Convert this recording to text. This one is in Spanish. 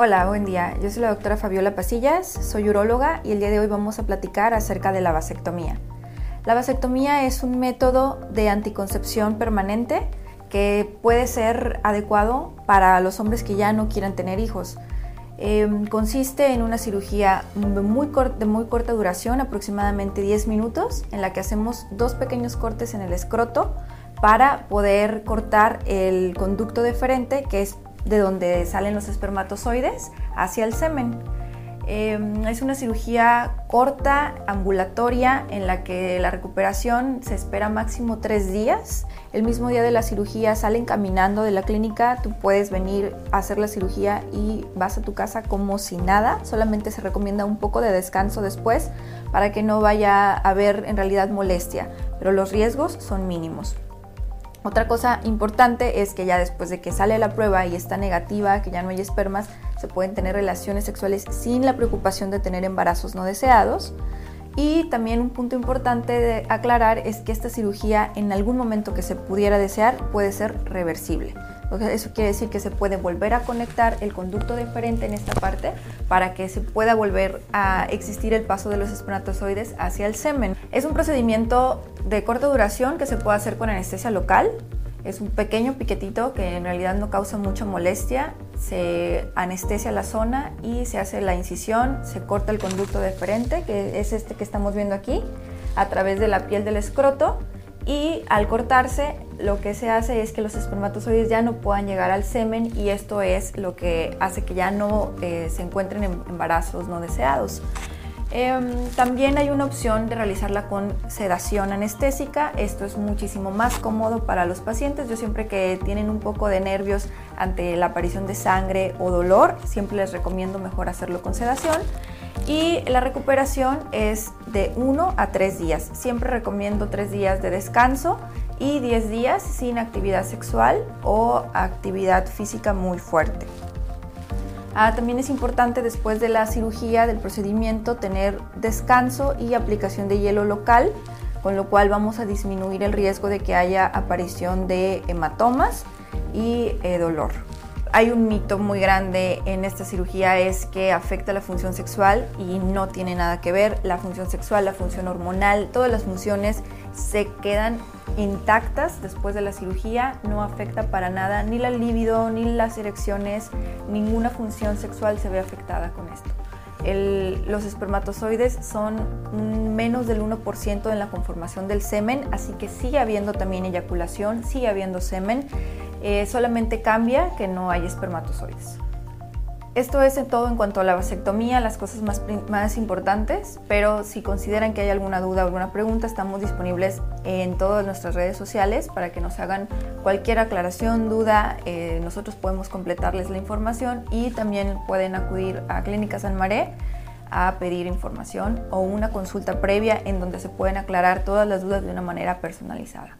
Hola, buen día. Yo soy la doctora Fabiola Pasillas, soy uróloga y el día de hoy vamos a platicar acerca de la vasectomía. La vasectomía es un método de anticoncepción permanente que puede ser adecuado para los hombres que ya no quieran tener hijos. Em, consiste en una cirugía muy de muy corta duración, aproximadamente 10 minutos, en la que hacemos dos pequeños cortes en el escroto para poder cortar el conducto deferente, que es de donde salen los espermatozoides, hacia el semen. Em, es una cirugía corta, ambulatoria, en la que la recuperación se espera máximo tres días. El mismo día de la cirugía salen caminando de la clínica, tú puedes venir a hacer la cirugía y vas a tu casa como si nada. Solamente se recomienda un poco de descanso después para que no vaya a haber en realidad molestia, pero los riesgos son mínimos. Otra cosa importante es que ya después de que sale la prueba y está negativa, que ya no hay espermas, se pueden tener relaciones sexuales sin la preocupación de tener embarazos no deseados. Y también un punto importante de aclarar es que esta cirugía en algún momento que se pudiera desear puede ser reversible. Eso quiere decir que se puede volver a conectar el conducto deferente en esta parte para que se pueda volver a existir el paso de los espermatozoides hacia el semen. Es un procedimiento de corta duración que se puede hacer con anestesia local. Es un pequeño piquetito que en realidad no causa mucha molestia. Se anestesia la zona y se hace la incisión, se corta el conducto deferente, que es este que estamos viendo aquí, a través de la piel del escroto y al cortarse lo que se hace es que los espermatozoides ya no puedan llegar al semen y esto es lo que hace que ya no eh, se encuentren en embarazos no deseados. Em, también hay una opción de realizarla con sedación anestésica. Esto es muchísimo más cómodo para los pacientes. Yo siempre que tienen un poco de nervios ante la aparición de sangre o dolor, siempre les recomiendo mejor hacerlo con sedación. Y la recuperación es de 1 a 3 días. Siempre recomiendo 3 días de descanso y 10 días sin actividad sexual o actividad física muy fuerte. Ah, también es importante después de la cirugía, del procedimiento, tener descanso y aplicación de hielo local, con lo cual vamos a disminuir el riesgo de que haya aparición de hematomas y eh, dolor hay un mito muy grande en esta cirugía es que afecta la función sexual y no tiene nada que ver. La función sexual, la función hormonal, todas las funciones se quedan intactas después de la cirugía, no afecta para nada ni la libido, ni las erecciones, ninguna función sexual se ve afectada con esto. los espermatozoides son menos del 1% en la conformación del semen, así que sigue habiendo también eyaculación, sigue habiendo semen eh, solamente cambia que no hay espermatozoides. Esto es en todo en cuanto a la vasectomía, las cosas más, más importantes, pero si consideran que hay alguna duda o alguna pregunta, estamos disponibles en todas nuestras redes sociales para que nos hagan cualquier aclaración, duda, eh, nosotros podemos completarles la información y también pueden acudir a Clínica San Maré a pedir información o una consulta previa en donde se pueden aclarar todas las dudas de una manera personalizada.